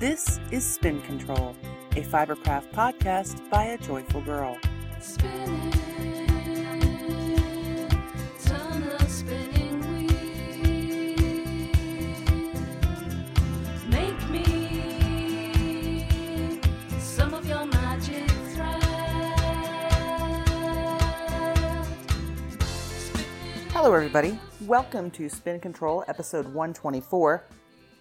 This is Spin Control, a Fibercraft podcast by a joyful girl. Spinning, turn a spinning wheel. Make me some of your magic thread. Hello, everybody. Welcome to Spin Control, episode 124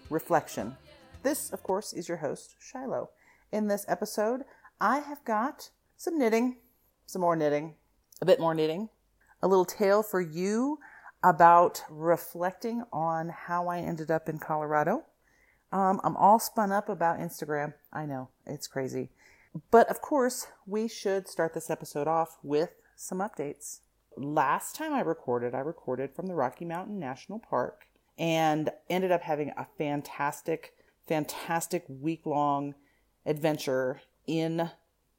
Reflection. This, of course, is your host, Shiloh. In this episode, I have got some knitting, some more knitting, a bit more knitting, a little tale for you about reflecting on how I ended up in Colorado. Um, I'm all spun up about Instagram. I know, it's crazy. But of course, we should start this episode off with some updates. Last time I recorded, I recorded from the Rocky Mountain National Park and ended up having a fantastic, fantastic week long adventure in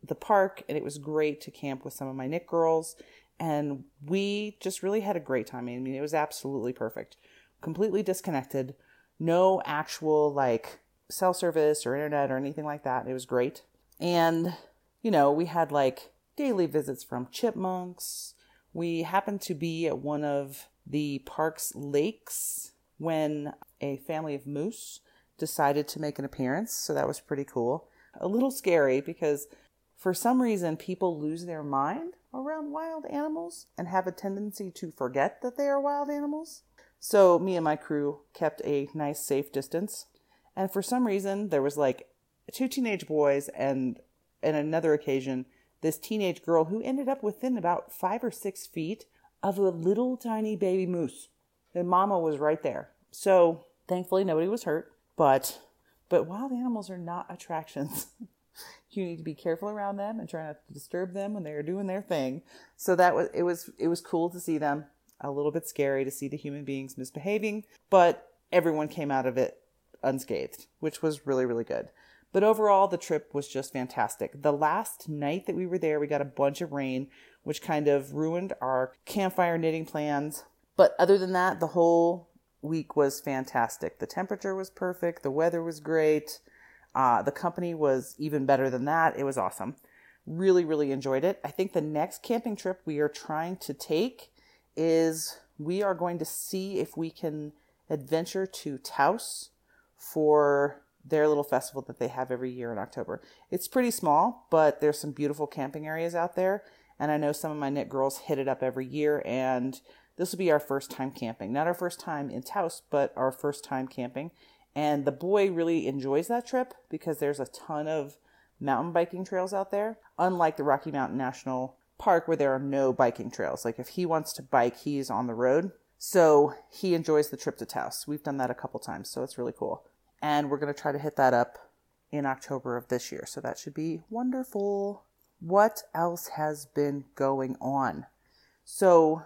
the park. And it was great to camp with some of my knit girls. And we just really had a great time. I mean, it was absolutely perfect. Completely disconnected. No actual like cell service or internet or anything like that. It was great. And, you know, we had like daily visits from chipmunks. We happened to be at one of the park's lakes when a family of moose decided to make an appearance. So that was pretty cool. A little scary because for some reason people lose their mind around wild animals and have a tendency to forget that they are wild animals. So me and my crew kept a nice safe distance. And for some reason there was like two teenage boys and and another occasion this teenage girl who ended up within about five or six feet of a little tiny baby moose. And mama was right there. So thankfully nobody was hurt. But but wild animals are not attractions. you need to be careful around them and try not to disturb them when they are doing their thing. So that was it was it was cool to see them. A little bit scary to see the human beings misbehaving, but everyone came out of it unscathed, which was really really good. But overall, the trip was just fantastic. The last night that we were there, we got a bunch of rain, which kind of ruined our campfire knitting plans. But other than that, the whole week was fantastic. The temperature was perfect, the weather was great, uh, the company was even better than that. It was awesome. Really, really enjoyed it. I think the next camping trip we are trying to take is we are going to see if we can adventure to Taos for their little festival that they have every year in October. It's pretty small, but there's some beautiful camping areas out there. And I know some of my knit girls hit it up every year, and this will be our first time camping. Not our first time in Taos, but our first time camping. And the boy really enjoys that trip because there's a ton of mountain biking trails out there, unlike the Rocky Mountain National Park where there are no biking trails. Like if he wants to bike, he's on the road. So he enjoys the trip to Taos. We've done that a couple times, so it's really cool and we're going to try to hit that up in October of this year. So that should be wonderful. What else has been going on? So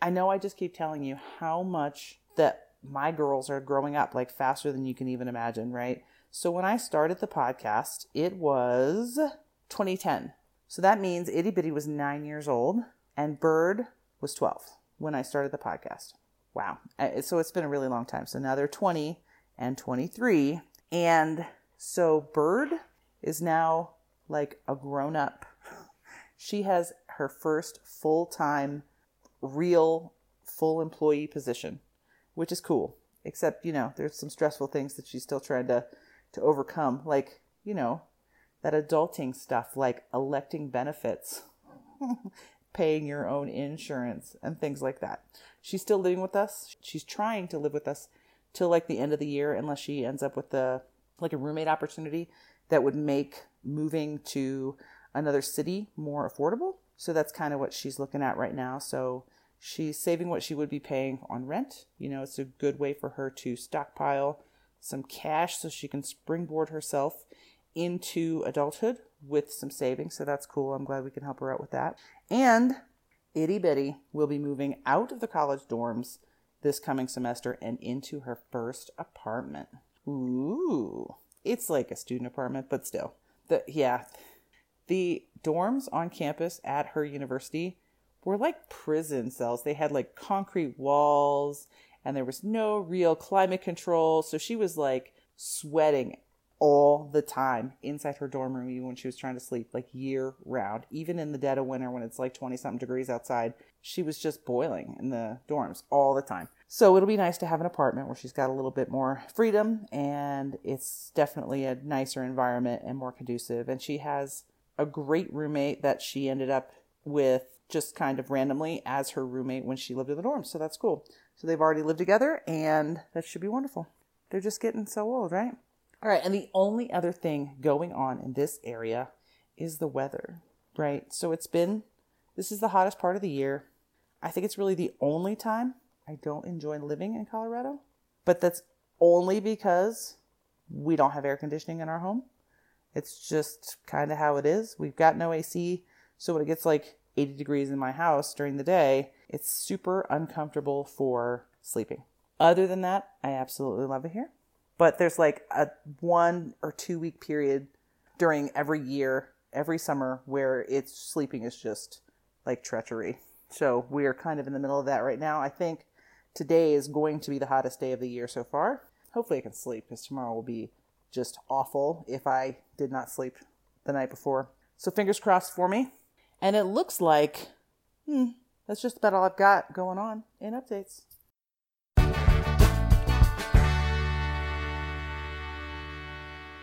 I- know I just keep telling you how much that my girls are growing up like faster than you can even imagine, right? So when I started the podcast, it was 2010. So that means Itty Bitty was nine years old and Bird was 12 when I started the podcast. Wow. So it's been a really long time. So now they're 20 and 23. And so Bird is now like a grown up. She has her first full time, real, full employee position, which is cool. Except, you know, there's some stressful things that she's still trying to, to overcome, like, you know, that adulting stuff, like electing benefits, paying your own insurance, and things like that. She's still living with us. She's trying to live with us till like the end of the year unless she ends up with the like a roommate opportunity that would make moving to another city more affordable. So that's kind of what she's looking at right now. So she's saving what she would be paying on rent. You know, it's a good way for her to stockpile some cash so she can springboard herself into adulthood with some savings. So that's cool. I'm glad we can help her out with that. And Itty Bitty will be moving out of the college dorms this coming semester and into her first apartment. Ooh. It's like a student apartment, but still. The yeah. The dorms on campus at her university were like prison cells. They had like concrete walls and there was no real climate control. So she was like sweating all the time inside her dorm room, even when she was trying to sleep, like year round. Even in the dead of winter when it's like 20 something degrees outside, she was just boiling in the dorms all the time. So it'll be nice to have an apartment where she's got a little bit more freedom and it's definitely a nicer environment and more conducive. And she has a great roommate that she ended up with just kind of randomly as her roommate when she lived in the dorm. So that's cool. So they've already lived together and that should be wonderful. They're just getting so old, right? All right. And the only other thing going on in this area is the weather, right? So it's been, this is the hottest part of the year. I think it's really the only time I don't enjoy living in Colorado, but that's only because we don't have air conditioning in our home. It's just kind of how it is. We've got no AC, so when it gets like 80 degrees in my house during the day, it's super uncomfortable for sleeping. Other than that, I absolutely love it here. But there's like a one or two week period during every year, every summer, where it's sleeping is just like treachery. So we are kind of in the middle of that right now. I think today is going to be the hottest day of the year so far. Hopefully, I can sleep because tomorrow will be just awful if I did not sleep the night before. So fingers crossed for me. And it looks like, hmm, that's just about all I've got going on in updates.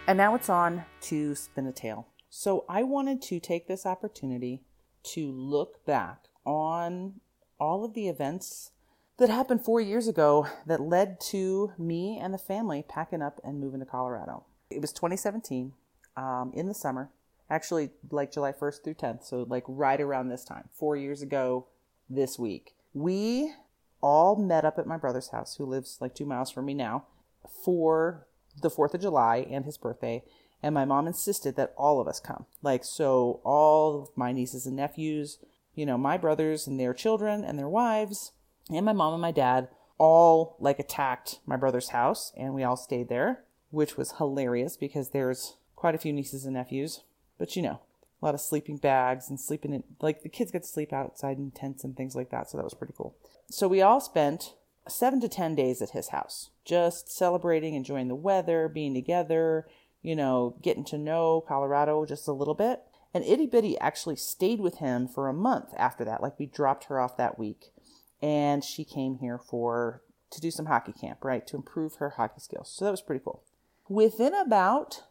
And now it's on to Spin a Tale. So I wanted to take this opportunity to look back on all of the events that happened four years ago that led to me and the family packing up and moving to Colorado. It was 2017 um, in the summer, actually, like July 1st through 10th. So, like right around this time, four years ago this week. We all met up at my brother's house, who lives like two miles from me now, for the 4th of July and his birthday. And my mom insisted that all of us come. Like, so all my nieces and nephews, you know, my brothers and their children and their wives, and my mom and my dad all like attacked my brother's house and we all stayed there, which was hilarious because there's quite a few nieces and nephews. But you know, a lot of sleeping bags and sleeping in like the kids get to sleep outside in tents and things like that, so that was pretty cool. So we all spent seven to ten days at his house, just celebrating, enjoying the weather, being together, you know, getting to know Colorado just a little bit. And Itty Bitty actually stayed with him for a month after that. Like we dropped her off that week and she came here for to do some hockey camp, right? To improve her hockey skills. So that was pretty cool. Within about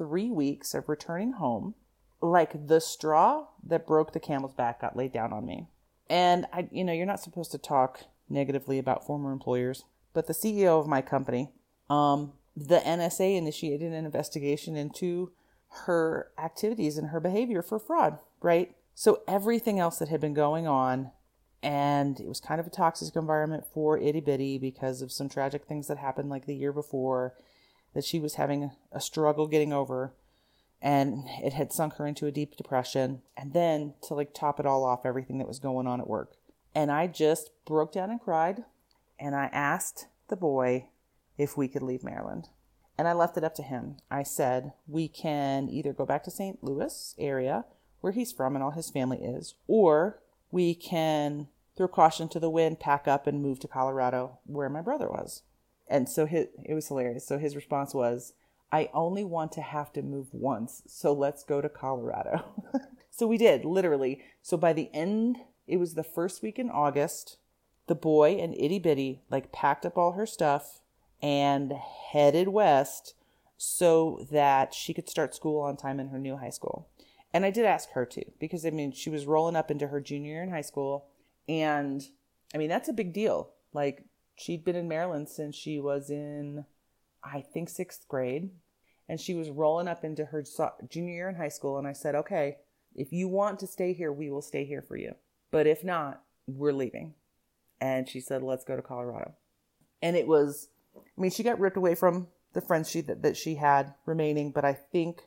three weeks of returning home, like the straw that broke the camel's back got laid down on me. And I, you know, you're not supposed to talk negatively about former employers, but the CEO of my company, um, the NSA initiated an investigation into her activities and her behavior for fraud, right? So everything else that had been going on, and it was kind of a toxic environment for Itty Bitty because of some tragic things that happened like the year before that she was having a struggle getting over and it had sunk her into a deep depression and then to like top it all off everything that was going on at work. And i just broke down and cried and i asked the boy if we could leave maryland. And i left it up to him. I said we can either go back to st louis area where he's from and all his family is or we can throw caution to the wind pack up and move to colorado where my brother was and so his, it was hilarious so his response was I only want to have to move once, so let's go to Colorado. so we did, literally. So by the end, it was the first week in August, the boy and Itty Bitty like packed up all her stuff and headed west so that she could start school on time in her new high school. And I did ask her to, because I mean, she was rolling up into her junior year in high school. And I mean, that's a big deal. Like, she'd been in Maryland since she was in I think sixth grade, and she was rolling up into her junior year in high school. And I said, okay, if you want to stay here, we will stay here for you. But if not, we're leaving. And she said, let's go to Colorado. And it was, I mean, she got ripped away from the friends she that, that she had remaining, but I think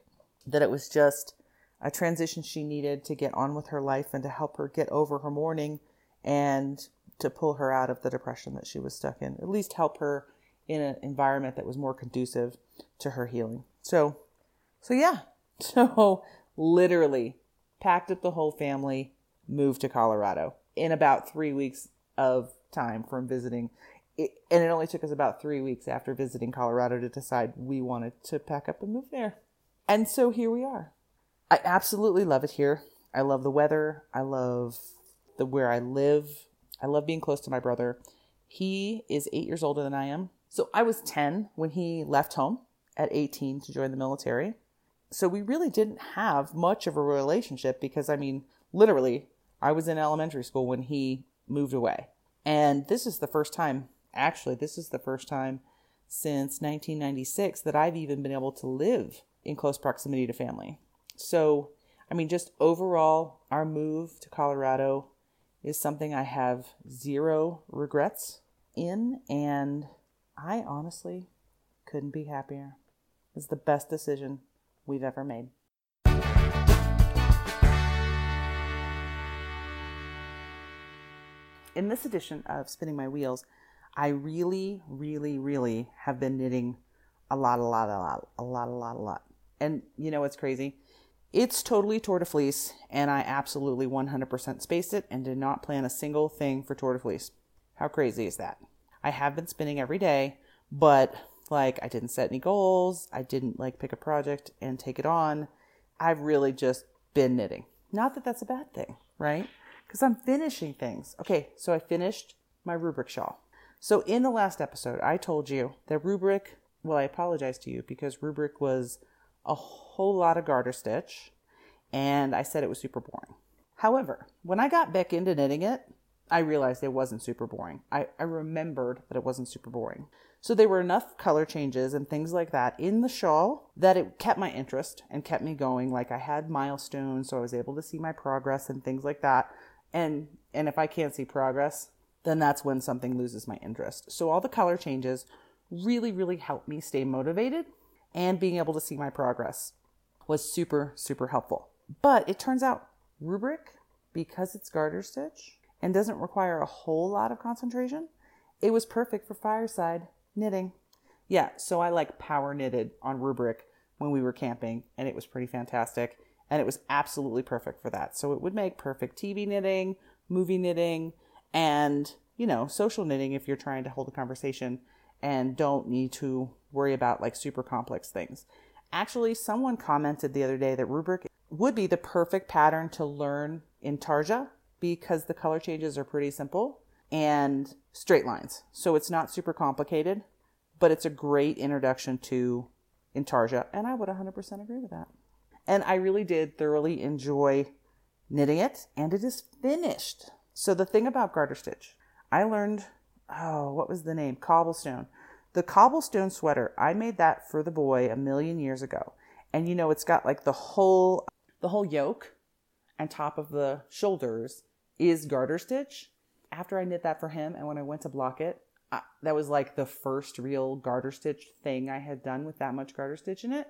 that it was just a transition she needed to get on with her life and to help her get over her mourning and to pull her out of the depression that she was stuck in. At least help her in an environment that was more conducive to her healing. So, so yeah. So literally packed up the whole family, moved to Colorado in about three weeks of time from visiting. it, and it only took us about three weeks after visiting Colorado to decide we wanted to pack up and move there. And so here we are. I absolutely love it here. I love the weather. I love the where I live. I love being close to my brother. He is eight years older than I am. So I was 10 when he left home at 18 to join the military. So we really didn't have much of a relationship because, I mean, literally, I was in elementary school when he moved away. And this is the first time, actually, this is the first time since 1996 that I've even been able to live in close proximity to family. So, I mean, just overall, our move to Colorado is something I have zero regrets in, and I honestly couldn't be happier. It's the best decision we've ever made. In this edition of Spinning My Wheels, I really, really, really have been knitting a lot, a lot, a lot, a lot, a lot, a lot. And you know what's crazy? It's totally Tour de Fleece, and I absolutely 100% spaced it and did not plan a single thing for Tour de Fleece. How crazy is that? I have been spinning every day, but like I didn't set any goals. I didn't like pick a project and take it on. I've really just been knitting. Not that that's a bad thing, right? Because I'm finishing things. Okay, so I finished my rubric shawl. So in the last episode, I told you that rubric, well, I apologize to you because rubric was a whole lot of garter stitch and I said it was super boring. However, when I got back into knitting it, I realized it wasn't super boring. I, I remembered that it wasn't super boring. So there were enough color changes and things like that in the shawl that it kept my interest and kept me going. Like I had milestones, so I was able to see my progress and things like that. And and if I can't see progress, then that's when something loses my interest. So all the color changes really, really helped me stay motivated and being able to see my progress was super, super helpful. But it turns out rubric, because it's garter stitch and doesn't require a whole lot of concentration, it was perfect for fireside knitting. Yeah, so I like power knitted on rubric when we were camping, and it was pretty fantastic. And it was absolutely perfect for that. So it would make perfect TV knitting, movie knitting, and, you know, social knitting if you're trying to hold a conversation and don't need to worry about like super complex things. Actually, someone commented the other day that rubric would be the perfect pattern to learn Intarsia because the color changes are pretty simple and straight lines. So it's not super complicated, but it's a great introduction to Intarsia, and I would 100% agree with that. And I really did thoroughly enjoy knitting it, and it is finished. So the thing about garter stitch, I learned, oh, what was the name? Cobblestone. The cobblestone sweater, I made that for the boy a million years ago. And you know, it's got like the whole the whole yoke and top of the shoulders is garter stitch. After I knit that for him and when I went to block it, I, that was like the first real garter stitch thing I had done with that much garter stitch in it.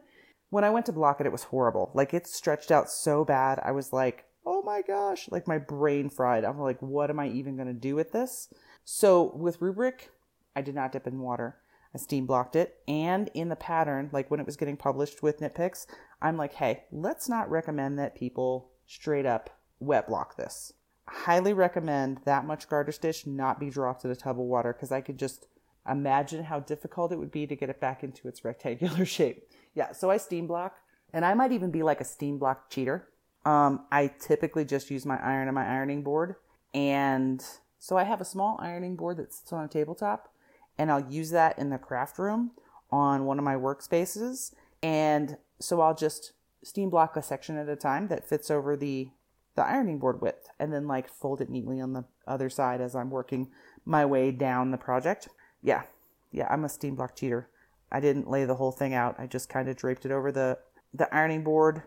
When I went to block it, it was horrible. Like it stretched out so bad. I was like, oh my gosh, like my brain fried. I'm like, what am I even going to do with this? So with rubric, I did not dip in water. I steam blocked it. And in the pattern, like when it was getting published with Knit Picks, I'm like, hey, let's not recommend that people straight up wet block this. Highly recommend that much garter stitch not be dropped in a tub of water because I could just imagine how difficult it would be to get it back into its rectangular shape. Yeah, so I steam block, and I might even be like a steam block cheater. Um, I typically just use my iron and my ironing board, and so I have a small ironing board that sits on a tabletop, and I'll use that in the craft room on one of my workspaces. And so I'll just steam block a section at a time that fits over the the ironing board width and then like fold it neatly on the other side as I'm working my way down the project. Yeah. Yeah, I'm a steam block cheater. I didn't lay the whole thing out. I just kind of draped it over the the ironing board,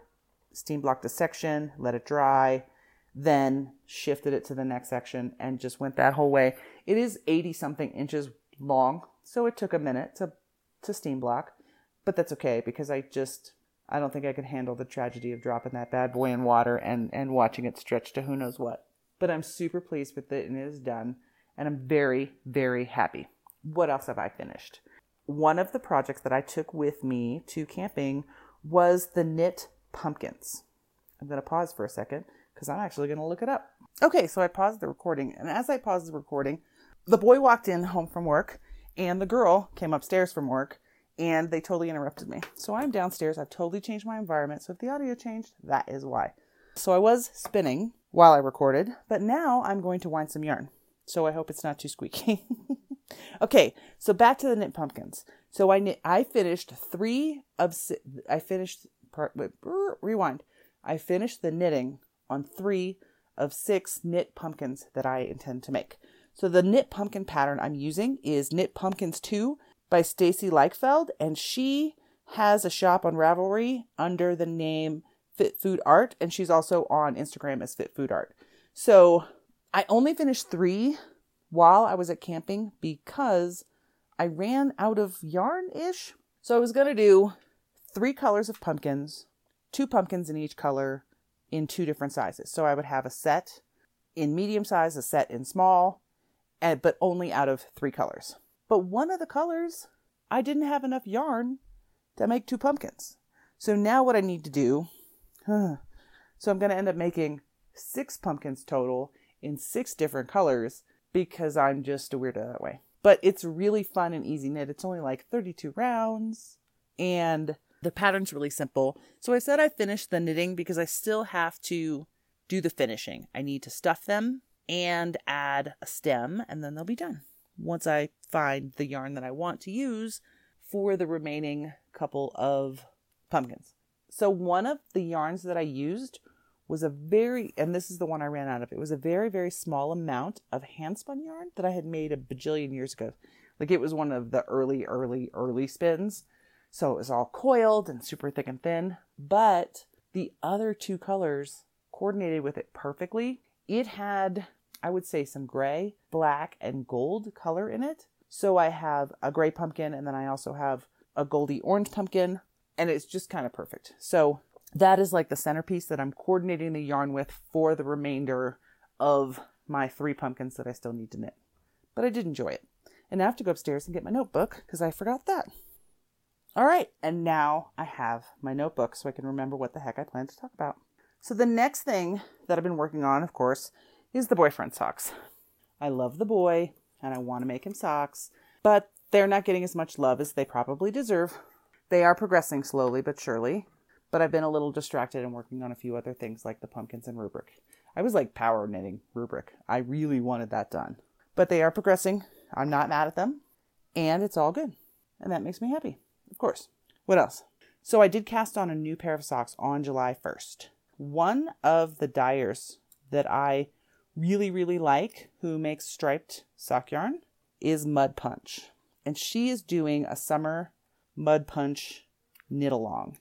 steam blocked a section, let it dry, then shifted it to the next section and just went that whole way. It is 80 something inches long, so it took a minute to to steam block, but that's okay because I just I don't think I could handle the tragedy of dropping that bad boy in water and and watching it stretch to who knows what. But I'm super pleased with it and it is done, and I'm very very happy. What else have I finished? One of the projects that I took with me to camping was the knit pumpkins. I'm going to pause for a second because I'm actually going to look it up. Okay, so I paused the recording, and as I paused the recording, the boy walked in home from work and the girl came upstairs from work and they totally interrupted me. So I'm downstairs. I've totally changed my environment. So if the audio changed, that is why. So I was spinning while I recorded, but now I'm going to wind some yarn. So I hope it's not too squeaky. okay, so back to the knit pumpkins. So I knit, I finished three of I finished part rewind. I finished the knitting on three of six knit pumpkins that I intend to make. So the knit pumpkin pattern I'm using is Knit Pumpkins 2 by Stacy Leichfeld, and she has a shop on Ravelry under the name Fit Food Art, and she's also on Instagram as Fit Food Art. So I only finished three while I was at camping because I ran out of yarn ish. So I was going to do three colors of pumpkins, two pumpkins in each color in two different sizes. So I would have a set in medium size, a set in small, Eh, but only out of three colors. But one of the colors, I didn't have enough yarn to make two pumpkins. So now what I need to do, so I'm going to end up making six pumpkins total in six different colors because I'm just a weirdo that way. But it's really fun and easy knit. It's only like 32 rounds and the pattern's really simple. So I said I finished the knitting because I still have to do the finishing. I need to stuff them and add a stem and then they'll be done. Once I find the yarn that I want to use for the remaining couple of pumpkins. So one of the yarns that I used was a very, and this is the one I ran out of. It was a very, very small amount of handspun yarn that I had made a bajillion years ago. Like it was one of the early, early, early spins. So it was all coiled and super thick and thin. But the other two colors coordinated with it perfectly. It had, I would say, some gray, black, and gold color in it. So I have a gray pumpkin and then I also have a goldy orange pumpkin and it's just kind of perfect. So that is like the centerpiece that I'm coordinating the yarn with for the remainder of my three pumpkins that I still need to knit. But I did enjoy it. And I have to go upstairs and get my notebook because I forgot that. All right, and now I have my notebook so I can remember what the heck I plan to talk about. So the next thing that I've been working on, of course, is the boyfriend socks. I love the boy and I want to make him socks, but they're not getting as much love as they probably deserve. They are progressing slowly but surely, but I've been a little distracted and working on a few other things like the pumpkins and rubric. I was like power knitting rubric. I really wanted that done. But they are progressing. I'm not mad at them, and it's all good. And that makes me happy, of course. What else? So I did cast on a new pair of socks on July 1st. One of the dyers that I really, really like, who makes striped sock yarn, is Mud Punch. And she is doing a summer Mud Punch knit along.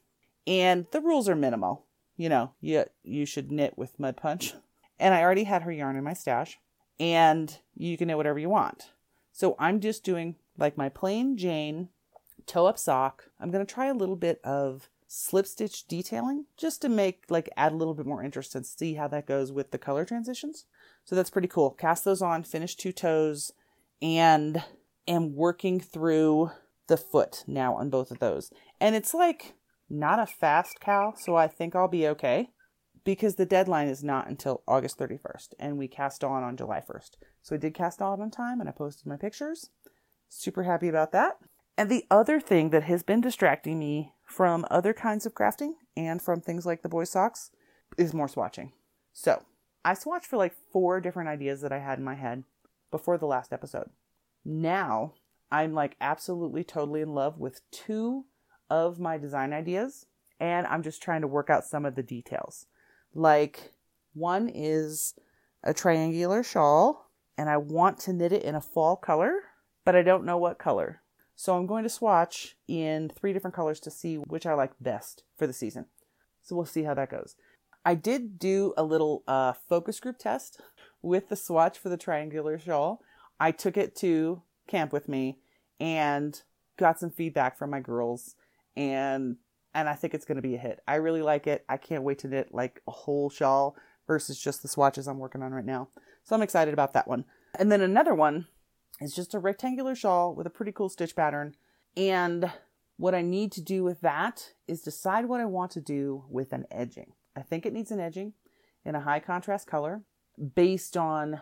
And the rules are minimal. You know, you, you should knit with Mud Punch. And I already had her yarn in my stash. And you can knit whatever you want. So I'm just doing like my plain Jane toe up sock. I'm going to try a little bit of slip stitch detailing just to make like add a little bit more interest and see how that goes with the color transitions. So that's pretty cool. Cast those on, finish two toes, and am working through the foot now on both of those. And it's like not a fast cow, so I think I'll be okay because the deadline is not until August 31st and we cast on on July 1st. So I did cast on on time and I posted my pictures. Super happy about that. And the other thing that has been distracting me from other kinds of crafting and from things like the boy socks is more swatching. So I swatched for like four different ideas that I had in my head before the last episode. Now I'm like absolutely totally in love with two of my design ideas and I'm just trying to work out some of the details. Like one is a triangular shawl and I want to knit it in a fall color, but I don't know what color. So I'm going to swatch in three different colors to see which I like best for the season. So we'll see how that goes. I did do a little uh, focus group test with the swatch for the triangular shawl. I took it to camp with me and got some feedback from my girls and and I think it's going to be a hit. I really like it. I can't wait to knit like a whole shawl versus just the swatches I'm working on right now. So I'm excited about that one. And then another one is just a rectangular shawl with a pretty cool stitch pattern. And what I need to do with that is decide what I want to do with an edging. I think it needs an edging in a high contrast color based on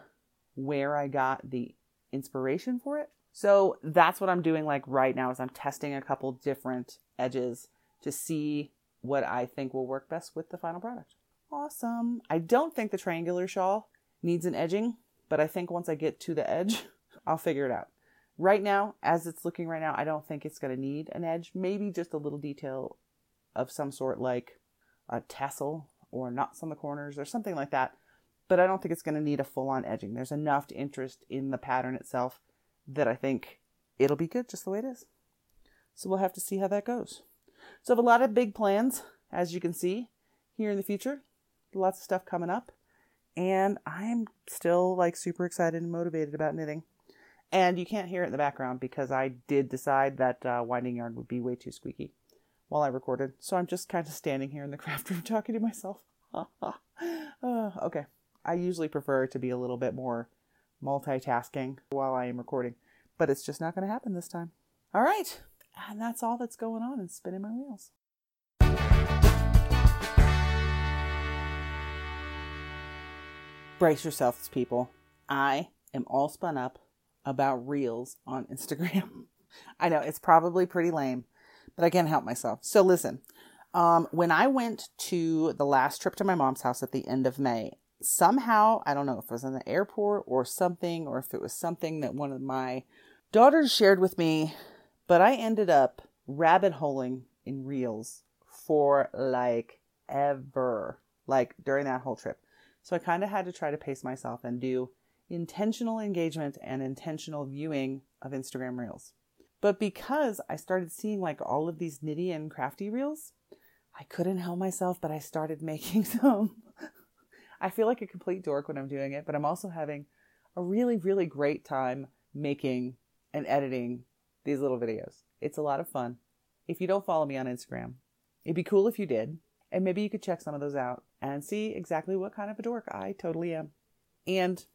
where I got the inspiration for it. So that's what I'm doing like right now is I'm testing a couple different edges to see what I think will work best with the final product. Awesome. I don't think the triangular shawl needs an edging, but I think once I get to the edge, I'll figure it out. Right now, as it's looking right now, I don't think it's going to need an edge. Maybe just a little detail of some sort like a tassel or knots on the corners or something like that. But I don't think it's going to need a full on edging. There's enough interest in the pattern itself that I think it'll be good just the way it is. So we'll have to see how that goes. So I have a lot of big plans, as you can see, here in the future. Lots of stuff coming up. And I'm still like super excited and motivated about knitting. And you can't hear it in the background because I did decide that uh, winding yarn would be way too squeaky while I recorded. So I'm just kind of standing here in the craft room talking to myself. Uh, okay. I usually prefer to be a little bit more multitasking while I am recording, but it's just not going to happen this time. All right. And that's all that's going on in spinning my wheels. Brace yourselves, people. I am all spun up about reels on Instagram. I know it's probably pretty lame, but I can't help myself. So listen, um, when I went to the last trip to my mom's house at the end of May, somehow, I don't know if it was in the airport or something, or if it was something that one of my daughters shared with me, but I ended up rabbit holing in reels for like ever, like during that whole trip. So I kind of had to try to pace myself and do intentional engagement and intentional viewing of Instagram reels. But because I started seeing like all of these nitty and crafty reels, I couldn't help myself, but I started making some. I feel like a complete dork when I'm doing it, but I'm also having a really, really great time making and editing these little videos. It's a lot of fun. If you don't follow me on Instagram, it'd be cool if you did. And maybe you could check some of those out and see exactly what kind of a dork I totally am. And,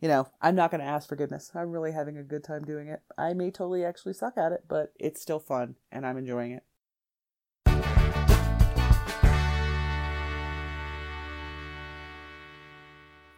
you know, I'm not going to ask forgiveness. I'm really having a good time doing it. I may totally actually suck at it, but it's still fun and I'm enjoying it.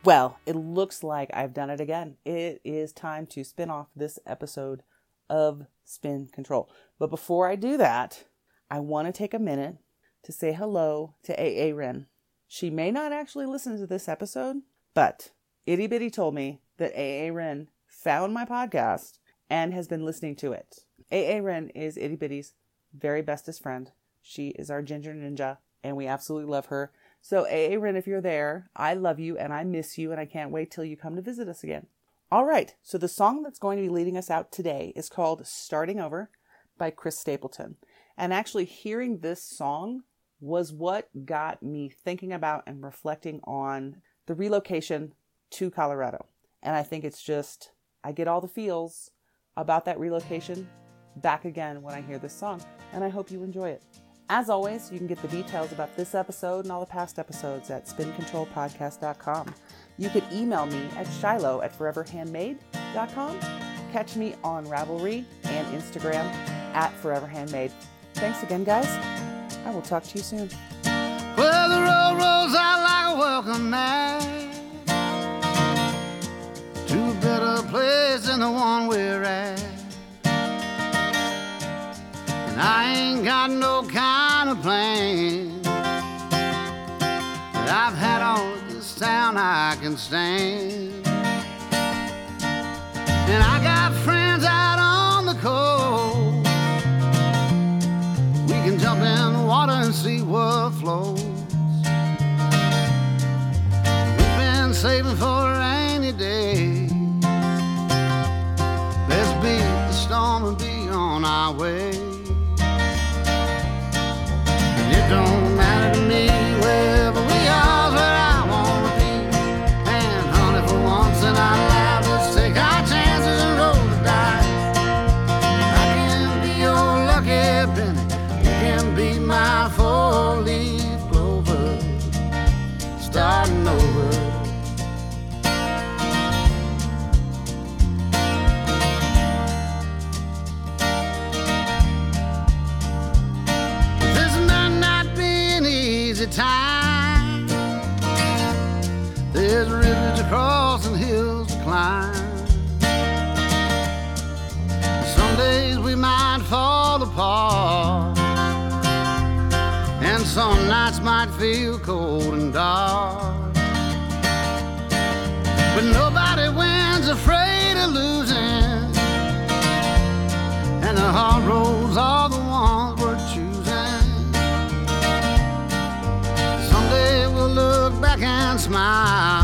Well, it looks like I've done it again. It is time to spin off this episode of Spin Control. But before I do that, I want to take a minute to say hello to AA Ren. She may not actually listen to this episode, but Itty Bitty told me that AA Ren found my podcast and has been listening to it. AA Ren is Itty Bitty's very bestest friend. She is our ginger ninja, and we absolutely love her. So, AA Ren, if you're there, I love you and I miss you, and I can't wait till you come to visit us again. All right, so the song that's going to be leading us out today is called Starting Over by Chris Stapleton. And actually, hearing this song was what got me thinking about and reflecting on the relocation to Colorado. And I think it's just, I get all the feels about that relocation back again when I hear this song. And I hope you enjoy it. As always, you can get the details about this episode and all the past episodes at spincontrolpodcast.com. You could email me at shiloh at foreverhandmade.com. Catch me on Ravelry and Instagram at foreverhandmade. Thanks again, guys. I will talk to you soon. Well, the road rolls out like a welcome mat place than the one we're at. And I ain't got no kind of plan But I've had all of this town I can stand. And I got friends out on the coast. We can jump in the water and see what flows. We've been saving for feel cold and dark. But nobody wins afraid of losing, and the hard roads are the ones we're choosing. Someday we'll look back and smile.